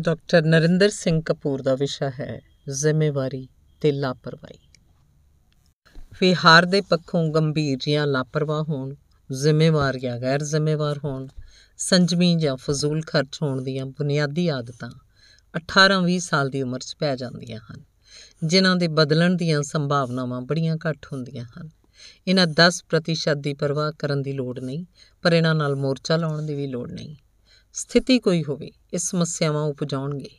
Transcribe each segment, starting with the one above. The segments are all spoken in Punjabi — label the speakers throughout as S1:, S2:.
S1: ਡਾਕਟਰ ਨਰਿੰਦਰ ਸਿੰਘ ਕਪੂਰ ਦਾ ਵਿਸ਼ਾ ਹੈ ਜ਼ਿੰਮੇਵਾਰੀ ਤੇ ਲਾਪਰਵਾਹੀ। ਵਿਹਾਰ ਦੇ ਪੱਖੋਂ ਗੰਭੀਰ ਜਾਂ ਲਾਪਰਵਾਹ ਹੋਣ, ਜ਼ਿੰਮੇਵਾਰ ਜਾਂ ਗੈਰ ਜ਼ਿੰਮੇਵਾਰ ਹੋਣ, ਸੰਜਮੀ ਜਾਂ ਫਜ਼ੂਲ ਖਰਚ ਹੋਣ ਦੀਆਂ ਬੁਨਿਆਦੀ ਆਦਤਾਂ 18-20 ਸਾਲ ਦੀ ਉਮਰ 'ਚ ਪੈ ਜਾਂਦੀਆਂ ਹਨ, ਜਿਨ੍ਹਾਂ ਦੇ ਬਦਲਣ ਦੀਆਂ ਸੰਭਾਵਨਾਵਾਂ ਬੜੀਆਂ ਘੱਟ ਹੁੰਦੀਆਂ ਹਨ। ਇਹਨਾਂ 10% ਦੀ ਪਰਵਾਹ ਕਰਨ ਦੀ ਲੋੜ ਨਹੀਂ, ਪਰ ਇਹਨਾਂ ਨਾਲ ਮੋਰਚਾ ਲਾਉਣ ਦੀ ਵੀ ਲੋੜ ਨਹੀਂ। ਸਥਿਤੀ ਕੋਈ ਹੋਵੇ ਇਹ ਸਮੱਸਿਆਵਾਂ ਉਪਜਾਉਣਗੇ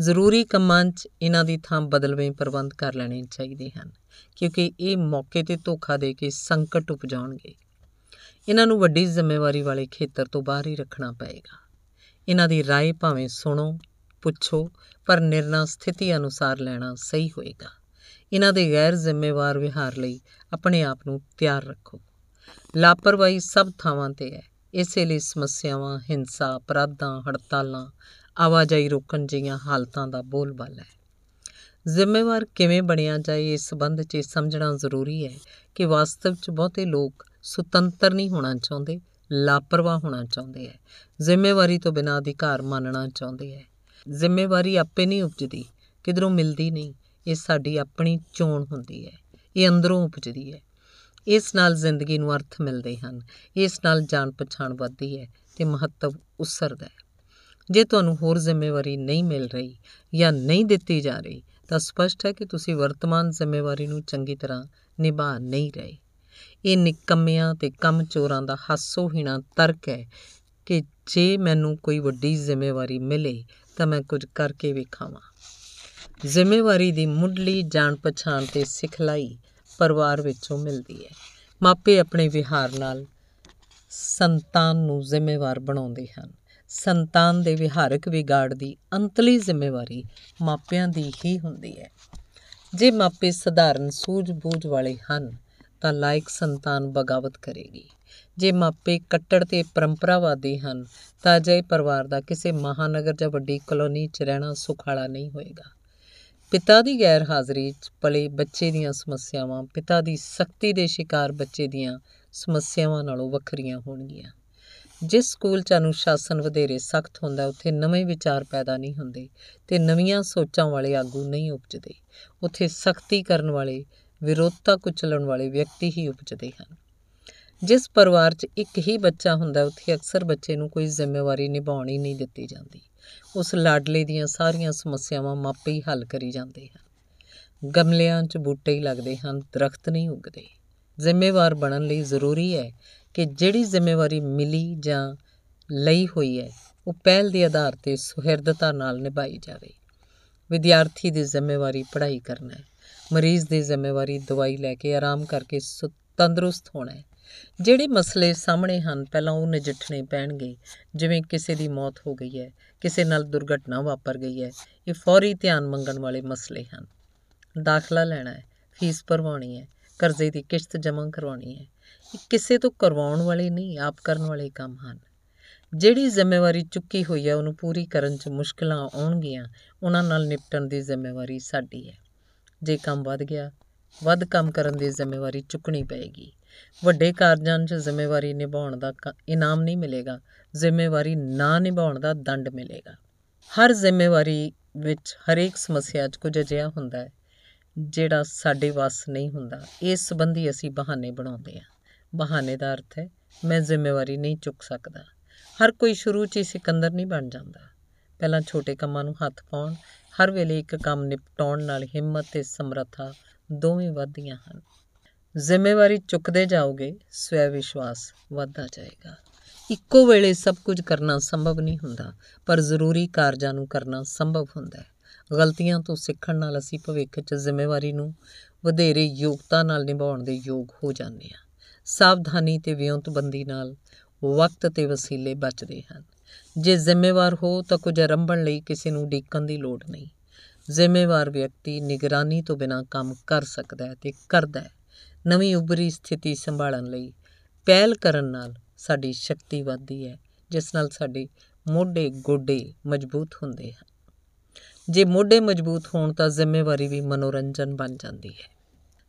S1: ਜ਼ਰੂਰੀ ਕੰਮਾਂ 'ਚ ਇਹਨਾਂ ਦੀ ਥਾਂ ਬਦਲਵੇਂ ਪ੍ਰਬੰਧ ਕਰ ਲੈਣੇ ਚਾਹੀਦੇ ਹਨ ਕਿਉਂਕਿ ਇਹ ਮੌਕੇ ਤੇ ਧੋਖਾ ਦੇ ਕੇ ਸੰਕਟ ਉਪਜਾਉਣਗੇ ਇਹਨਾਂ ਨੂੰ ਵੱਡੀ ਜ਼ਿੰਮੇਵਾਰੀ ਵਾਲੇ ਖੇਤਰ ਤੋਂ ਬਾਹਰ ਹੀ ਰੱਖਣਾ ਪਏਗਾ ਇਹਨਾਂ ਦੀ رائے ਭਾਵੇਂ ਸੁਣੋ ਪੁੱਛੋ ਪਰ ਨਿਰਣਾ ਸਥਿਤੀ ਅਨੁਸਾਰ ਲੈਣਾ ਸਹੀ ਹੋਏਗਾ ਇਹਨਾਂ ਦੇ ਗੈਰ ਜ਼ਿੰਮੇਵਾਰ ਵਿਹਾਰ ਲਈ ਆਪਣੇ ਆਪ ਨੂੰ ਤਿਆਰ ਰੱਖੋ ਲਾਪਰਵਾਹੀ ਸਭ ਥਾਵਾਂ ਤੇ ਹੈ ਇਸੇ ਲਈ ਸਮੱਸਿਆਵਾਂ, ਹਿੰਸਾ, ਅਪਰਾਧਾਂ, ਹੜਤਾਲਾਂ, ਆਵਾਜਾਈ ਰੋਕਣ ਜਿਹੀਆਂ ਹਾਲਤਾਂ ਦਾ ਬੋਲਬਾਲਾ ਹੈ। ਜ਼ਿੰਮੇਵਾਰ ਕਿਵੇਂ ਬਣਿਆ ਜਾਏ ਇਸ ਸੰਬੰਧ 'ਚ ਇਹ ਸਮਝਣਾ ਜ਼ਰੂਰੀ ਹੈ ਕਿ ਵਾਸਤਵ 'ਚ ਬਹੁਤੇ ਲੋਕ ਸੁਤੰਤਰ ਨਹੀਂ ਹੋਣਾ ਚਾਹੁੰਦੇ, ਲਾਪਰਵਾਹ ਹੋਣਾ ਚਾਹੁੰਦੇ ਹੈ। ਜ਼ਿੰਮੇਵਾਰੀ ਤੋਂ ਬਿਨਾਂ ਅਧਿਕਾਰ ਮੰਨਣਾ ਚਾਹੁੰਦੇ ਹੈ। ਜ਼ਿੰਮੇਵਾਰੀ ਆਪੇ ਨਹੀਂ ਉਪਜਦੀ, ਕਿਧਰੋਂ ਮਿਲਦੀ ਨਹੀਂ, ਇਹ ਸਾਡੀ ਆਪਣੀ ਚੋਣ ਹੁੰਦੀ ਹੈ, ਇਹ ਅੰਦਰੋਂ ਉਪਜਦੀ ਹੈ। ਇਸ ਨਾਲ ਜ਼ਿੰਦਗੀ ਨੂੰ ਅਰਥ ਮਿਲਦੇ ਹਨ। ਇਸ ਨਾਲ ਜਾਣ ਪਛਾਣ ਵੱਧਦੀ ਹੈ ਤੇ ਮਹੱਤਵ ਉਸਰਦਾ ਹੈ। ਜੇ ਤੁਹਾਨੂੰ ਹੋਰ ਜ਼ਿੰਮੇਵਾਰੀ ਨਹੀਂ ਮਿਲ ਰਹੀ ਜਾਂ ਨਹੀਂ ਦਿੱਤੀ ਜਾ ਰਹੀ, ਤਾਂ ਸਪਸ਼ਟ ਹੈ ਕਿ ਤੁਸੀਂ ਵਰਤਮਾਨ ਜ਼ਿੰਮੇਵਾਰੀ ਨੂੰ ਚੰਗੀ ਤਰ੍ਹਾਂ ਨਿਭਾ ਨਹੀਂ ਰਹੇ। ਇਹ ਨਿਕੰਮਿਆਂ ਤੇ ਕੰਮ ਚੋਰਾਂ ਦਾ ਹਾਸੋਹੀਣਾ ਤਰਕ ਹੈ ਕਿ ਜੇ ਮੈਨੂੰ ਕੋਈ ਵੱਡੀ ਜ਼ਿੰਮੇਵਾਰੀ ਮਿਲੇ, ਤਾਂ ਮੈਂ ਕੁਝ ਕਰਕੇ ਵੇਖਾਵਾਂ। ਜ਼ਿੰਮੇਵਾਰੀ ਦੀ ਮੁੱਢਲੀ ਜਾਣ ਪਛਾਣ ਤੇ ਸਿਖਲਾਈ ਪਰਿਵਾਰ ਵਿੱਚੋਂ ਮਿਲਦੀ ਹੈ। ਮਾਪੇ ਆਪਣੇ ਵਿਹਾਰ ਨਾਲ ਸੰਤਾਨ ਨੂੰ ਜ਼ਿੰਮੇਵਾਰ ਬਣਾਉਂਦੇ ਹਨ। ਸੰਤਾਨ ਦੇ ਵਿਹਾਰਕ ਵਿਗਾੜ ਦੀ ਅੰਤਲੀ ਜ਼ਿੰਮੇਵਾਰੀ ਮਾਪਿਆਂ ਦੀ ਹੀ ਹੁੰਦੀ ਹੈ। ਜੇ ਮਾਪੇ ਸਧਾਰਨ ਸੂਝ-ਬੂਝ ਵਾਲੇ ਹਨ, ਤਾਂ ਲਾਇਕ ਸੰਤਾਨ ਬਗਾਵਤ ਕਰੇਗੀ। ਜੇ ਮਾਪੇ ਕੱਟੜ ਤੇ ਪਰੰਪਰਾਵਾਦੀ ਹਨ, ਤਾਂ ਅਜਿਹੇ ਪਰਿਵਾਰ ਦਾ ਕਿਸੇ ਮਹਾਨਗਰ ਜਾਂ ਵੱਡੀ ਕਲੋਨੀ 'ਚ ਰਹਿਣਾ ਸੁਖਾਲਾ ਨਹੀਂ ਹੋਏਗਾ। ਪਿਤਾ ਦੀ ਗੈਰ ਹਾਜ਼ਰੀ 'ਚ ਪਲੇ ਬੱਚੇ ਦੀਆਂ ਸਮੱਸਿਆਵਾਂ, ਪਿਤਾ ਦੀ ਸਖਤੀ ਦੇ ਸ਼ਿਕਾਰ ਬੱਚੇ ਦੀਆਂ ਸਮੱਸਿਆਵਾਂ ਨਾਲੋਂ ਵੱਖਰੀਆਂ ਹੋਣਗੀਆਂ। ਜਿਸ ਸਕੂਲ 'ਚ ਅਨੁਸ਼ਾਸਨ ਵਧੇਰੇ ਸਖਤ ਹੁੰਦਾ, ਉੱਥੇ ਨਵੇਂ ਵਿਚਾਰ ਪੈਦਾ ਨਹੀਂ ਹੁੰਦੇ ਤੇ ਨਵੀਆਂ ਸੋਚਾਂ ਵਾਲੇ ਆਗੂ ਨਹੀਂ ਉਪਜਦੇ। ਉੱਥੇ ਸਖਤੀ ਕਰਨ ਵਾਲੇ, ਵਿਰੋਧਤਾ ਕੁਚਲਣ ਵਾਲੇ ਵਿਅਕਤੀ ਹੀ ਉਪਜਦੇ ਹਨ। ਜਿਸ ਪਰਿਵਾਰ 'ਚ ਇੱਕ ਹੀ ਬੱਚਾ ਹੁੰਦਾ, ਉੱਥੇ ਅਕਸਰ ਬੱਚੇ ਨੂੰ ਕੋਈ ਜ਼ਿੰਮੇਵਾਰੀ ਨਿਭਾਉਣੀ ਨਹੀਂ ਦਿੱਤੀ ਜਾਂਦੀ। ਉਸ ਲਾਡਲੇ ਦੀਆਂ ਸਾਰੀਆਂ ਸਮੱਸਿਆਵਾਂ ਮਾਪੇ ਹੀ ਹੱਲ ਕਰੀ ਜਾਂਦੇ ਹਨ। ਗਮਲਿਆਂ 'ਚ ਬੂਟੇ ਹੀ ਲੱਗਦੇ ਹਨ, ਦਰਖਤ ਨਹੀਂ ਉੱਗਦੇ। ਜ਼ਿੰਮੇਵਾਰ ਬਣਨ ਲਈ ਜ਼ਰੂਰੀ ਹੈ ਕਿ ਜਿਹੜੀ ਜ਼ਿੰਮੇਵਾਰੀ ਮਿਲੀ ਜਾਂ ਲਈ ਹੋਈ ਹੈ, ਉਹ ਪਹਿਲ ਦੇ ਆਧਾਰ ਤੇ ਸੁਹਿਰਦਤਾ ਨਾਲ ਨਿਭਾਈ ਜਾਵੇ। ਵਿਦਿਆਰਥੀ ਦੀ ਜ਼ਿੰਮੇਵਾਰੀ ਪੜ੍ਹਾਈ ਕਰਨਾ ਹੈ। ਮਰੀਜ਼ ਦੀ ਜ਼ਿੰਮੇਵਾਰੀ ਦਵਾਈ ਲੈ ਕੇ ਆਰਾਮ ਕਰਕੇ ਤੰਦਰੁਸਤ ਹੋਣਾ ਹੈ। ਜਿਹੜੇ ਮਸਲੇ ਸਾਹਮਣੇ ਹਨ, ਪਹਿਲਾਂ ਉਹ ਨਜਿੱਠਣੇ ਪੈਣਗੇ। ਜਿਵੇਂ ਕਿਸੇ ਦੀ ਮੌਤ ਹੋ ਗਈ ਹੈ, ਕਿਸੇ ਨਾਲ ਦੁਰਘਟਨਾ ਵਾਪਰ ਗਈ ਹੈ, ਇਹ ਫੌਰੀ ਧਿਆਨ ਮੰਗਣ ਵਾਲੇ ਮਸਲੇ ਹਨ। ਦਾਖਲਾ ਲੈਣਾ ਹੈ, ਫੀਸ ਭਰਵਾਉਣੀ ਹੈ, ਕਰਜ਼ੇ ਦੀ ਕਿਸ਼ਤ ਜਮ੍ਹਾਂ ਕਰਵਾਉਣੀ ਹੈ। ਇਹ ਕਿਸੇ ਤੋਂ ਕਰਵਾਉਣ ਵਾਲੇ ਨਹੀਂ, ਆਪ ਕਰਨ ਵਾਲੇ ਕੰਮ ਹਨ। ਜਿਹੜੀ ਜ਼ਿੰਮੇਵਾਰੀ ਚੁੱਕੀ ਹੋਈ ਹੈ, ਉਹਨੂੰ ਪੂਰੀ ਕਰਨ 'ਚ ਮੁਸ਼ਕਲਾਂ ਆਉਣਗੀਆਂ। ਉਹਨਾਂ ਨਾਲ ਨਿਪਟਣ ਦੀ ਜ਼ਿੰਮੇਵਾਰੀ ਸਾਡੀ ਹੈ। ਜੇ ਕੰਮ ਵੱਧ ਗਿਆ, ਵੱਧ ਕੰਮ ਕਰਨ ਦੀ ਜ਼ਿੰਮੇਵਾਰੀ ਚੁੱਕਣੀ ਪਏਗੀ। ਵੱਡੇ ਕਾਰਜਾਂ 'ਚ ਜ਼ਿੰਮੇਵਾਰੀ ਨਿਭਾਉਣ ਦਾ ਇਨਾਮ ਨਹੀਂ ਮਿਲੇਗਾ। ਜ਼ਿੰਮੇਵਾਰੀ ਨਾ ਨਿਭਾਉਣ ਦਾ ਦੰਡ ਮਿਲੇਗਾ। ਹਰ ਜ਼ਿੰਮੇਵਾਰੀ ਵਿੱਚ ਹਰੇਕ ਸਮੱਸਿਆ 'ਚ ਕੁਝ ਅਜਿਹਾ ਹੁੰਦਾ ਹੈ, ਜਿਹੜਾ ਸਾਡੇ ਵੱਸ ਨਹੀਂ ਹੁੰਦਾ। ਇਸ ਸੰਬੰਧੀ ਅਸੀਂ ਬਹਾਨੇ ਬਣਾਉਂਦੇ ਹਾਂ। ਬਹਾਨੇ ਦਾ ਅਰਥ ਹੈ, ਮੈਂ ਜ਼ਿੰਮੇਵਾਰੀ ਨਹੀਂ ਚੁੱਕ ਸਕਦਾ। ਹਰ ਕੋਈ ਸ਼ੁਰੂ 'ਚ ਹੀ ਸਿਕੰਦਰ ਨਹੀਂ ਬਣ ਜਾਂਦਾ। ਪਹਿਲਾਂ ਛੋਟੇ ਕੰਮਾਂ ਨੂੰ ਹੱਥ ਪਾਉਣ, ਹਰ ਵੇਲੇ ਇੱਕ ਕੰਮ ਨਿਪਟਾਉਣ ਨਾਲ ਹਿੰਮਤ ਤੇ ਸਮਰੱਥਾ ਦੋਵੇਂ ਵਧਦੀਆਂ ਹਨ। ਜ਼ਿੰਮੇਵਾਰੀ ਚੁੱਕਦੇ ਜਾਓਗੇ ਸਵੈ ਵਿਸ਼ਵਾਸ ਵਧਦਾ ਜਾਏਗਾ। ਇੱਕੋ ਵੇਲੇ ਸਭ ਕੁਝ ਕਰਨਾ ਸੰਭਵ ਨਹੀਂ ਹੁੰਦਾ, ਪਰ ਜ਼ਰੂਰੀ ਕਾਰਜਾਂ ਨੂੰ ਕਰਨਾ ਸੰਭਵ ਹੁੰਦਾ ਹੈ। ਗਲਤੀਆਂ ਤੋਂ ਸਿੱਖਣ ਨਾਲ ਅਸੀਂ ਭਵਿੱਖ 'ਚ ਜ਼ਿੰਮੇਵਾਰੀ ਨੂੰ ਵਧੇਰੇ ਯੋਗਤਾ ਨਾਲ ਨਿਭਾਉਣ ਦੇ ਯੋਗ ਹੋ ਜਾਂਦੇ ਹਾਂ। ਸਾਵਧਾਨੀ ਤੇ ਵਿਉਂਤਬੰਦੀ ਨਾਲ ਵਕਤ ਤੇ ਵਸੀਲੇ ਬਚਦੇ ਹਨ। ਜੇ ਜ਼ਿੰਮੇਵਾਰ ਹੋ ਤਾਂ ਕੁਝ ਆਰੰਭਣ ਲਈ ਕਿਸੇ ਨੂੰ ਡੀਕਣ ਦੀ ਲੋੜ ਨਹੀਂ। ਜ਼ਿੰਮੇਵਾਰ ਵਿਅਕਤੀ ਨਿਗਰਾਨੀ ਤੋਂ ਬਿਨਾਂ ਕੰਮ ਕਰ ਸਕਦਾ ਹੈ ਤੇ ਕਰਦਾ ਹੈ। ਨਵੀਂ ਉਭਰੀ ਸਥਿਤੀ ਸੰਭਾਲਣ ਲਈ ਪਹਿਲ ਕਰਨ ਨਾਲ ਸਾਡੀ ਸ਼ਕਤੀ ਵੱਧਦੀ ਹੈ, ਜਿਸ ਨਾਲ ਸਾਡੇ ਮੋਢੇ ਗੋਡੇ ਮਜ਼ਬੂਤ ਹੁੰਦੇ ਹਨ। ਜੇ ਮੋਢੇ ਮਜ਼ਬੂਤ ਹੋਣ ਤਾਂ ਜ਼ਿੰਮੇਵਾਰੀ ਵੀ ਮਨੋਰੰਜਨ ਬਣ ਜਾਂਦੀ ਹੈ।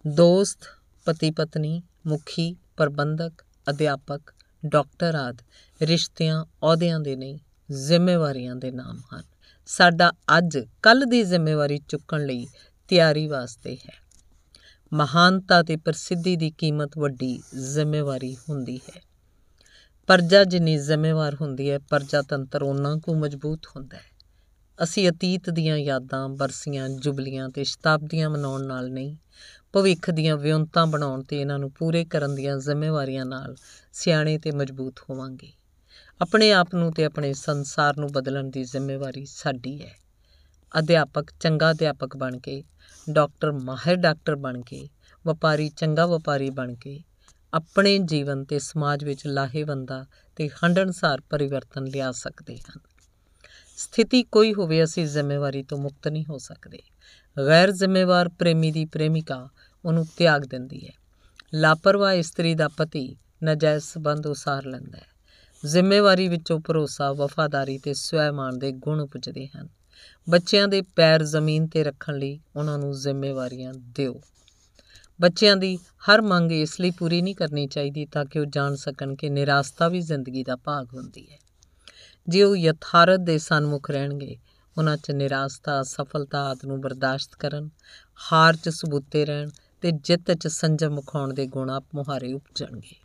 S1: ਦੋਸਤ ਪਤੀ ਪਤਨੀ ਮੁਖੀ, ਪ੍ਰਬੰਧਕ, ਅਧਿਆਪਕ, ਡਾਕਟਰ ਆਦ ਰਿਸ਼ਤਿਆਂ ਅਹੁਦਿਆਂ ਦੇ ਨਹੀਂ, ਜ਼ਿੰਮੇਵਾਰੀਆਂ ਦੇ ਨਾਮ ਹਨ। ਸਾਡਾ ਅੱਜ ਕੱਲ ਦੀ ਜ਼ਿੰਮੇਵਾਰੀ ਚੁੱਕਣ ਲਈ ਤਿਆਰੀ ਵਾਸਤੇ ਹੈ। ਮਹਾਨਤਾ ਤੇ ਪ੍ਰਸਿੱਧੀ ਦੀ ਕੀਮਤ ਵੱਡੀ ਜ਼ਿੰਮੇਵਾਰੀ ਹੁੰਦੀ ਹੈ। ਪਰਜਾ ਜਿੰਨੀ ਜ਼ਿੰਮੇਵਾਰ ਹੁੰਦੀ ਹੈ ਪਰਜਾਤੰਤਰ ਉਨਾ ਕੁ ਮਜ਼ਬੂਤ ਹੁੰਦਾ ਹੈ। ਅਸੀਂ ਅਤੀਤ ਦੀਆਂ ਯਾਦਾਂ, ਬਰਸੀਆਂ, ਜੁਬਲੀਆਂ ਤੇ ਸ਼ਤਾਬਦੀਆਂ ਮਨਾਉਣ ਨਾਲ ਨਹੀਂ, ਭਵਿੱਖ ਦੀਆਂ ਵਿਉਂਤਾਂ ਬਣਾਉਣ ਤੇ ਇਹਨਾਂ ਨੂੰ ਪੂਰੇ ਕਰਨ ਦੀਆਂ ਜ਼ਿੰਮੇਵਾਰੀਆਂ ਨਾਲ ਸਿਆਣੇ ਤੇ ਮਜ਼ਬੂਤ ਹੋਵਾਂਗੇ। ਆਪਣੇ ਆਪ ਨੂੰ ਤੇ ਆਪਣੇ ਸੰਸਾਰ ਨੂੰ ਬਦਲਣ ਦੀ ਜ਼ਿੰਮੇਵਾਰੀ ਸਾਡੀ ਹੈ। ਅਧਿਆਪਕ, ਚੰਗਾ ਅਧਿਆਪਕ ਬਣ ਕੇ, ਡਾਕਟਰ ਮਾਹਿਰ ਡਾਕਟਰ ਬਣ ਕੇ, ਵਪਾਰੀ ਚੰਗਾ ਵਪਾਰੀ ਬਣ ਕੇ, ਆਪਣੇ ਜੀਵਨ ਤੇ ਸਮਾਜ ਵਿੱਚ ਲਾਹੇਵੰਦਾ ਤੇ ਹੰਡਣਸਾਰ ਪਰਿਵਰਤਨ ਲਿਆ ਸਕਦੇ ਹਨ। ਸਥਿਤੀ ਕੋਈ ਹੋਵੇ ਅਸੀਂ ਜ਼ਿੰਮੇਵਾਰੀ ਤੋਂ ਮੁਕਤ ਨਹੀਂ ਹੋ ਸਕਦੇ। ਗੈਰ ਜ਼ਿੰਮੇਵਾਰ ਪ੍ਰੇਮੀ ਦੀ ਪ੍ਰੇਮਿਕਾ ਉਹਨੂੰ ਤਿਆਗ ਦਿੰਦੀ ਹੈ। ਲਾਪਰਵਾਹ ਇਸਤਰੀ ਦਾ ਪਤੀ ਨਜਾਇਜ਼ ਸਬੰਧ ਉਸਾਰ ਲੈਂਦਾ ਹੈ। ਜ਼ਿੰਮੇਵਾਰੀ ਵਿੱਚੋਂ ਭਰੋਸਾ, ਵਫਾਦਾਰੀ ਤੇ ਸਵੈਮਾਨ ਦੇ ਗੁਣ ਉਪਜਦੇ ਹਨ। ਬੱਚਿਆਂ ਦੇ ਪੈਰ ਜ਼ਮੀਨ ਤੇ ਰੱਖਣ ਲਈ ਉਹਨਾਂ ਨੂੰ ਜ਼ਿੰਮੇਵਾਰੀਆਂ ਦਿਓ। ਬੱਚਿਆਂ ਦੀ ਹਰ ਮੰਗ ਇਸ ਲਈ ਪੂਰੀ ਨਹੀਂ ਕਰਨੀ ਚਾਹੀਦੀ ਤਾਂ ਕਿ ਉਹ ਜਾਣ ਸਕਣ ਕਿ ਨਿਰਾਸਤਾ ਵੀ ਜ਼ਿੰਦਗੀ ਦਾ ਭਾਗ ਹੁੰਦੀ ਹੈ। ਜੇ ਉਹ ਯਥਾਰਥ ਦੇ ਸਨਮੁਖ ਰਹਿਣਗੇ, ਉਹਨਾਂ 'ਚ ਨਿਰਾਸਤਾ, ਸਫਲਤਾ ਆਦ ਨੂੰ ਬਰਦਾਸ਼ਤ ਕਰਨ, ਹਾਰ 'ਚ ਸਬੂਤੇ ਰਹਿਣ ਤੇ ਜਿੱਤ 'ਚ ਸੰਜਮ ਮੁਖਾਉਣ ਦੇ ਗੁਣ ਆਪ ਮੁਹਾਰੇ ਉਪਜਣਗੇ।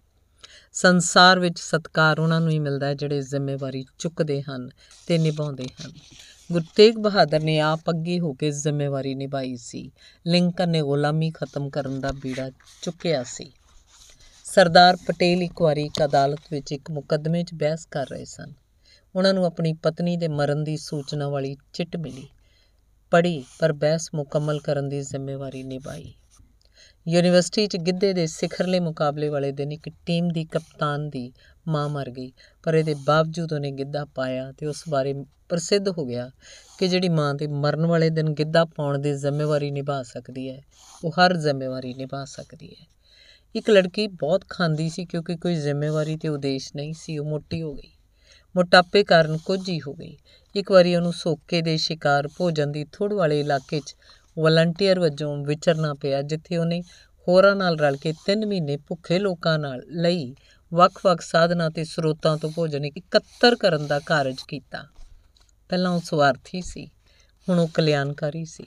S1: ਸੰਸਾਰ ਵਿੱਚ ਸਤਕਾਰ ਉਹਨਾਂ ਨੂੰ ਹੀ ਮਿਲਦਾ ਹੈ ਜਿਹੜੇ ਜ਼ਿੰਮੇਵਾਰੀ ਚੁੱਕਦੇ ਹਨ ਤੇ ਨਿਭਾਉਂਦੇ ਹਨ। ਗੁਰੂ ਤੇਗ ਬਹਾਦਰ ਨੇ ਆਪ ਅੱਗੇ ਹੋ ਕੇ ਜ਼ਿੰਮੇਵਾਰੀ ਨਿਭਾਈ ਸੀ। ਲਿੰਕਨ ਨੇ ਗੁਲਾਮੀ ਖਤਮ ਕਰਨ ਦਾ ਬੀੜਾ ਚੁੱਕਿਆ ਸੀ। ਸਰਦਾਰ ਪਟੇਲ ਇੱਕ ਵਾਰੀ ਇੱਕ ਅਦਾਲਤ ਵਿੱਚ ਇੱਕ ਮੁਕੱਦਮੇ 'ਚ ਬਹਿਸ ਕਰ ਰਹੇ ਸਨ। ਉਹਨਾਂ ਨੂੰ ਆਪਣੀ ਪਤਨੀ ਦੇ ਮਰਨ ਦੀ ਸੂਚਨਾ ਵਾਲੀ ਚਿੱਟ ਮਿਲੀ। ਪੜ੍ਹੀ, ਪਰ ਬਹਿਸ ਮੁਕੰਮਲ ਕਰਨ ਦੀ ਜ਼ਿੰਮੇਵਾਰੀ ਨਿਭਾਈ। ਯੂਨੀਵਰਸਿਟੀ 'ਚ ਗਿੱਧੇ ਦੇ ਸਿਖਰਲੇ ਮੁਕਾਬਲੇ ਵਾਲੇ ਦਿਨ ਇੱਕ ਟੀਮ ਦੀ ਕਪਤਾਨ ਦੀ ਮਾਂ ਮਰ ਗਈ, ਪਰ ਇਹਦੇ ਬਾਵਜੂਦ ਉਹਨੇ ਗਿੱਧਾ ਪਾਇਆ ਤੇ ਉਸ ਬਾਰੇ ਪ੍ਰਸਿੱਧ ਹੋ ਗਿਆ ਕਿ ਜਿਹੜੀ ਮਾਂ ਦੇ ਮਰਨ ਵਾਲੇ ਦਿਨ ਗਿੱਧਾ ਪਾਉਣ ਦੀ ਜ਼ਿੰਮੇਵਾਰੀ ਨਿਭਾ ਸਕਦੀ ਹੈ, ਉਹ ਹਰ ਜ਼ਿੰਮੇਵਾਰੀ ਨਿਭਾ ਸਕਦੀ ਹੈ। ਇੱਕ ਲੜਕੀ ਬਹੁਤ ਖਾਂਦੀ ਸੀ ਕਿਉਂਕਿ ਕੋਈ ਜ਼ਿੰਮੇਵਾਰੀ ਤੇ ਉਦੇਸ਼ ਨਹੀਂ ਸੀ, ਉਹ ਮੋਟੀ ਹੋ ਗਈ। ਮੋਟਾਪੇ ਕਾਰਨ ਕੋਝੀ ਹੋ ਗਈ। ਇੱਕ ਵਾਰੀ ਉਹਨੂੰ ਸੋਕੇ ਦੇ ਸ਼ਿਕਾਰ ਭੋਜਨ ਦੀ ਥੁੜ ਵਾਲੇ ਇਲਾਕੇ 'ਚ ਵਲੰਟੀਅਰ ਵਜੋਂ ਵਿਚਰਨਾ ਪਿਆ, ਜਿੱਥੇ ਉਹਨੇ ਹੋਰਾਂ ਨਾਲ ਰਲ ਕੇ 3 ਮਹੀਨੇ ਭੁੱਖੇ ਲੋਕਾਂ ਨਾਲ ਲਈ ਵੱਖ-ਵੱਖ ਸਾਧਨਾਂ ਤੇ ਸਰੋਤਾਂ ਤੋਂ ਭੋਜਨ ਇਕੱਤਰ ਕਰਨ ਦਾ ਕਾਰਜ ਕੀਤਾ। ਪਹਿਲਾਂ ਉਹ ਸਵਾਰਥੀ ਸੀ, ਹੁਣ ਉਹ ਕਲਿਆਣਕਾਰੀ ਸੀ।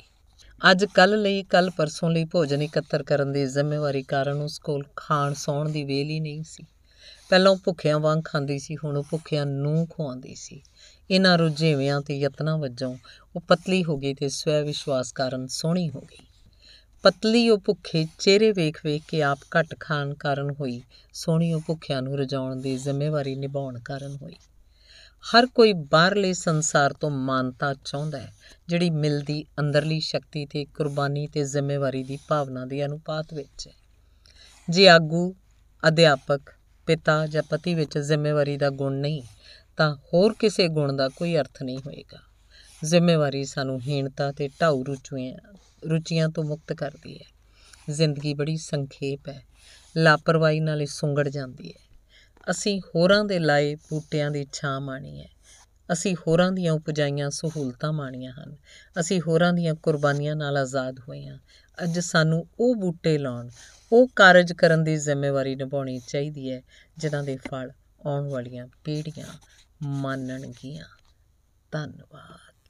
S1: ਅੱਜ ਕੱਲ ਲਈ ਕੱਲ ਪਰਸੋਂ ਲਈ ਭੋਜਨ ਇਕੱਤਰ ਕਰਨ ਦੀ ਜ਼ਿੰਮੇਵਾਰੀ ਕਾਰਨ ਉਸ ਕੋਲ ਖਾਣ ਸੌਣ ਦੀ ਵੇਲ ਹੀ ਨਹੀਂ ਸੀ। ਪਹਿਲਾਂ ਉਹ ਭੁੱਖਿਆਂ ਵਾਂਗ ਖਾਂਦੀ ਸੀ, ਹੁਣ ਉਹ ਭੁੱਖਿਆਂ ਨੂੰ ਖਵਾਉਂਦੀ ਸੀ। ਇਹਨਾਂ ਰੁਝੇਵਿਆਂ ਤੇ ਯਤਨਾਂ ਵਜੋਂ ਉਹ ਪਤਲੀ ਹੋ ਗਈ ਤੇ ਸਵੈ ਵਿਸ਼ਵਾਸ ਕਾਰਨ ਸੋਹਣੀ ਹੋ ਗਈ। ਪਤਲੀ ਉਹ ਭੁੱਖੇ ਚਿਹਰੇ ਵੇਖ-ਵੇਖ ਕੇ ਆਪ ਘਟ ਖਾਣ ਕਾਰਨ ਹੋਈ, ਸੋਹਣੀ ਉਹ ਭੁੱਖਿਆਂ ਨੂੰ ਰਜਾਉਣ ਦੀ ਜ਼ਿੰਮੇਵਾਰੀ ਨਿਭਾਉਣ ਕਾਰਨ ਹੋਈ। ਹਰ ਕੋਈ ਬਾਹਰਲੇ ਸੰਸਾਰ ਤੋਂ ਮਾਨਤਾ ਚਾਹੁੰਦਾ ਹੈ, ਜਿਹੜੀ ਮਿਲਦੀ ਅੰਦਰਲੀ ਸ਼ਕਤੀ ਤੇ ਕੁਰਬਾਨੀ ਤੇ ਜ਼ਿੰਮੇਵਾਰੀ ਦੀ ਭਾਵਨਾ ਦੇ ਅਨੁਪਾਤ ਵਿੱਚ ਹੈ। ਜੇ ਆਗੂ, ਅਧਿਆਪਕ ਪਿਤਾ ਜਾਂ ਪਤੀ ਵਿੱਚ ਜ਼ਿੰਮੇਵਾਰੀ ਦਾ ਗੁਣ ਨਹੀਂ, ਤਾਂ ਹੋਰ ਕਿਸੇ ਗੁਣ ਦਾ ਕੋਈ ਅਰਥ ਨਹੀਂ ਹੋਏਗਾ। ਜ਼ਿੰਮੇਵਾਰੀ ਸਾਨੂੰ ਹੀਣਤਾ ਤੇ ਢਾਉ ਰੁਚੀਆਂ ਰੁਚੀਆਂ ਤੋਂ ਮੁਕਤ ਕਰਦੀ ਹੈ। ਜ਼ਿੰਦਗੀ ਬੜੀ ਸੰਖੇਪ ਹੈ, ਲਾਪਰਵਾਹੀ ਨਾਲ ਹੀ ਸੁੰਗੜ ਜਾਂਦੀ ਹੈ। ਅਸੀਂ ਹੋਰਾਂ ਦੇ ਲਾਏ ਬੂਟਿਆਂ ਦੀ ਛਾਂ ਮਾਣੀ ਹੈ। ਅਸੀਂ ਹੋਰਾਂ ਦੀਆਂ ਉਪਜਾਈਆਂ ਸਹੂਲਤਾਂ ਮਾਣੀਆਂ ਹਨ। ਅਸੀਂ ਹੋਰਾਂ ਦੀਆਂ ਕੁਰਬਾਨੀਆਂ ਨਾਲ ਆਜ਼ਾਦ ਹੋਏ ਹਾਂ। ਅੱਜ ਸਾਨੂੰ ਉਹ ਬੂਟੇ ਲਾਉਣ ਉਹ ਕਾਰਜ ਕਰਨ ਦੀ ਜ਼ਿੰਮੇਵਾਰੀ ਨਿਭਾਉਣੀ ਚਾਹੀਦੀ ਹੈ, ਜਿਨ੍ਹਾਂ ਦੇ ਫਲ ਆਉਣ ਵਾਲੀਆਂ ਪੀੜ੍ਹੀਆਂ ਮੰਨਣਗੀਆਂ। ਧੰਨਵਾਦ।